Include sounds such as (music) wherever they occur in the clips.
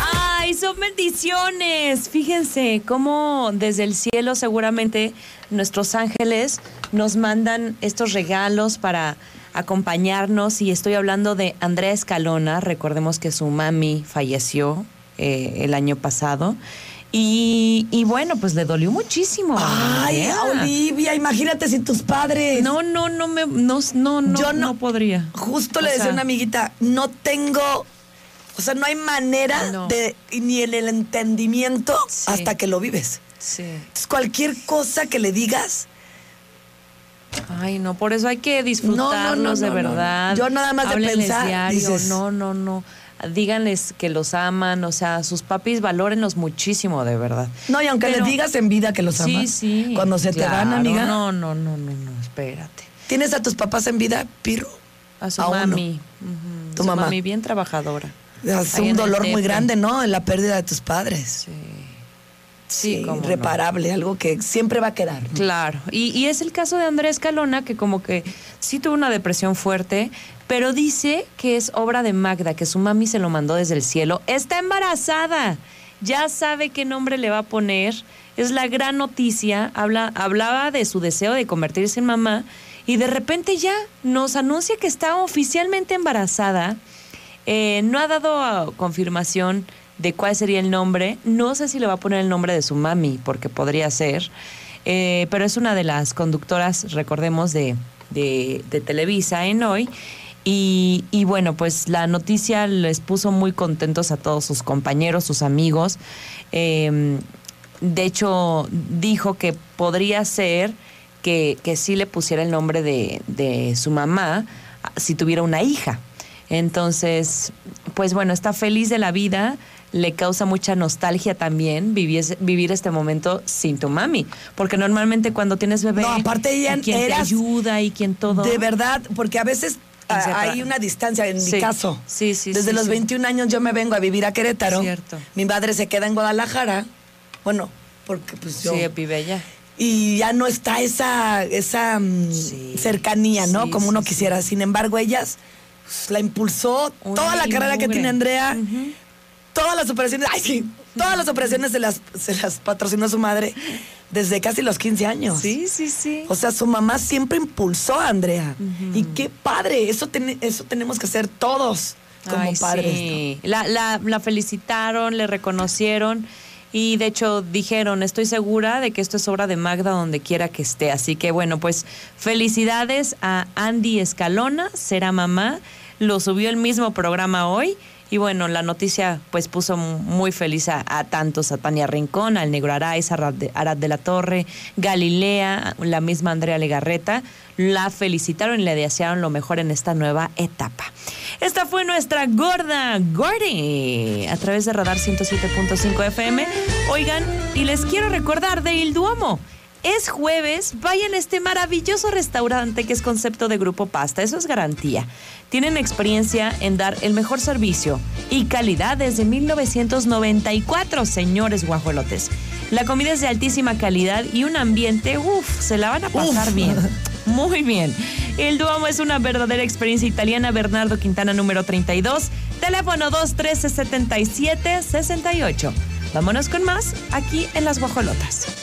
¡Ay, son bendiciones! Fíjense cómo desde el cielo seguramente nuestros ángeles nos mandan estos regalos para acompañarnos y estoy hablando de Andrea Escalona, recordemos que su mami falleció eh, el año pasado. Y, y, bueno, pues le dolió muchísimo. Ay, Olivia, imagínate si tus padres. No, no, no me, no, no, no, Yo no, podría. Justo le decía a una amiguita, no tengo, o sea, no hay manera de ni el, el entendimiento hasta que lo vives. Sí. Entonces, cualquier cosa que le digas, Ay, no, por eso hay que disfrutarlos de verdad. Yo nada más de pensar, diario, no, no, no. Díganles que los aman, o sea, sus papis valórenlos muchísimo, de verdad. No, y aunque les digas en vida que los amas. Sí, sí. Cuando se te van, amiga. No, no, no, no, no, espérate. ¿Tienes a tus papás en vida, Pirro? A su mami. Tu mamá. mami bien trabajadora. Es un dolor muy grande, ¿no? La pérdida de tus padres. Sí. Sí, reparable, algo que siempre va a quedar. Claro, y, es el caso de Andrés Calona, que como que sí tuvo una depresión fuerte, pero dice que es obra de Magda, que su mami se lo mandó desde el cielo. Está embarazada, ya sabe qué nombre le va a poner, es la gran noticia, Habla, hablaba de su deseo de convertirse en mamá y de repente ya nos anuncia que está oficialmente embarazada. Eh, no ha dado confirmación de cuál sería el nombre. No sé si le va a poner el nombre de su mami, porque podría ser. Eh, pero es una de las conductoras, recordemos, de, de, Televisa en hoy. Y, bueno, pues la noticia les puso muy contentos a todos sus compañeros, sus amigos. Em, de hecho, dijo que podría ser que, que sí le pusiera el nombre de, de su mamá si tuviera una hija. Entonces, pues bueno, está feliz de la vida le causa mucha nostalgia también vivir, vivir este momento sin tu mami. Porque normalmente cuando tienes bebé, no, aparte ella quien te ayuda y quien todo. De verdad, porque a veces hay una distancia en mi caso. Sí, sí, Desde los 21 años yo me vengo a vivir a Querétaro. Cierto. Mi madre se queda en Guadalajara. Bueno, porque pues yo. Sí, vive allá. Y ya no está esa, esa mm, cercanía, ¿no? Como uno quisiera. Sin embargo, ellas la impulsó toda la carrera que tiene Andrea todas las operaciones, ay sí, todas las operaciones se las, se las patrocinó su madre desde casi los 15 años. Sí, sí, sí. O sea, su mamá siempre impulsó a Andrea. Y qué padre, eso, eso tenemos que hacer todos como padres. Sí. La, la, la felicitaron, le reconocieron. Y de hecho dijeron, estoy segura de que esto es obra de Magda donde quiera que esté. Así que bueno, pues felicidades a Andy Escalona, será mamá. Lo subió el mismo programa hoy y bueno, la noticia pues puso muy feliz a, tantos, a Tania Rincón, al Negro Araiz, a Arad de, la Torre, Galilea, la misma Andrea Legarreta, la felicitaron y le desearon lo mejor en esta nueva etapa. Esta fue nuestra gorda Gordy a través de Radar 107.5 FM. Oigan, y les quiero recordar de Il Duomo es jueves, vayan a este maravilloso restaurante que es concepto de Grupo Pasta, eso es garantía. Tienen experiencia en dar el mejor servicio y calidad desde 1994, señores guajolotes. La comida es de altísima calidad y un ambiente, uff, se la van a pasar bien. (laughs) Muy bien. El Duomo es una verdadera experiencia italiana. Bernardo Quintana, número 32. Teléfono 213-77-68. Vámonos con más aquí en Las Guajolotas.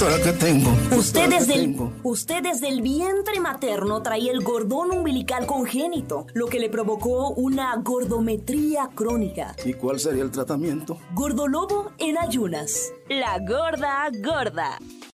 Doctora, ¿qué tengo? Usted desde, el, usted desde el vientre materno traía el gordón umbilical congénito, lo que le provocó una gordometría crónica. ¿Y cuál sería el tratamiento? Gordolobo en ayunas. La gorda gorda.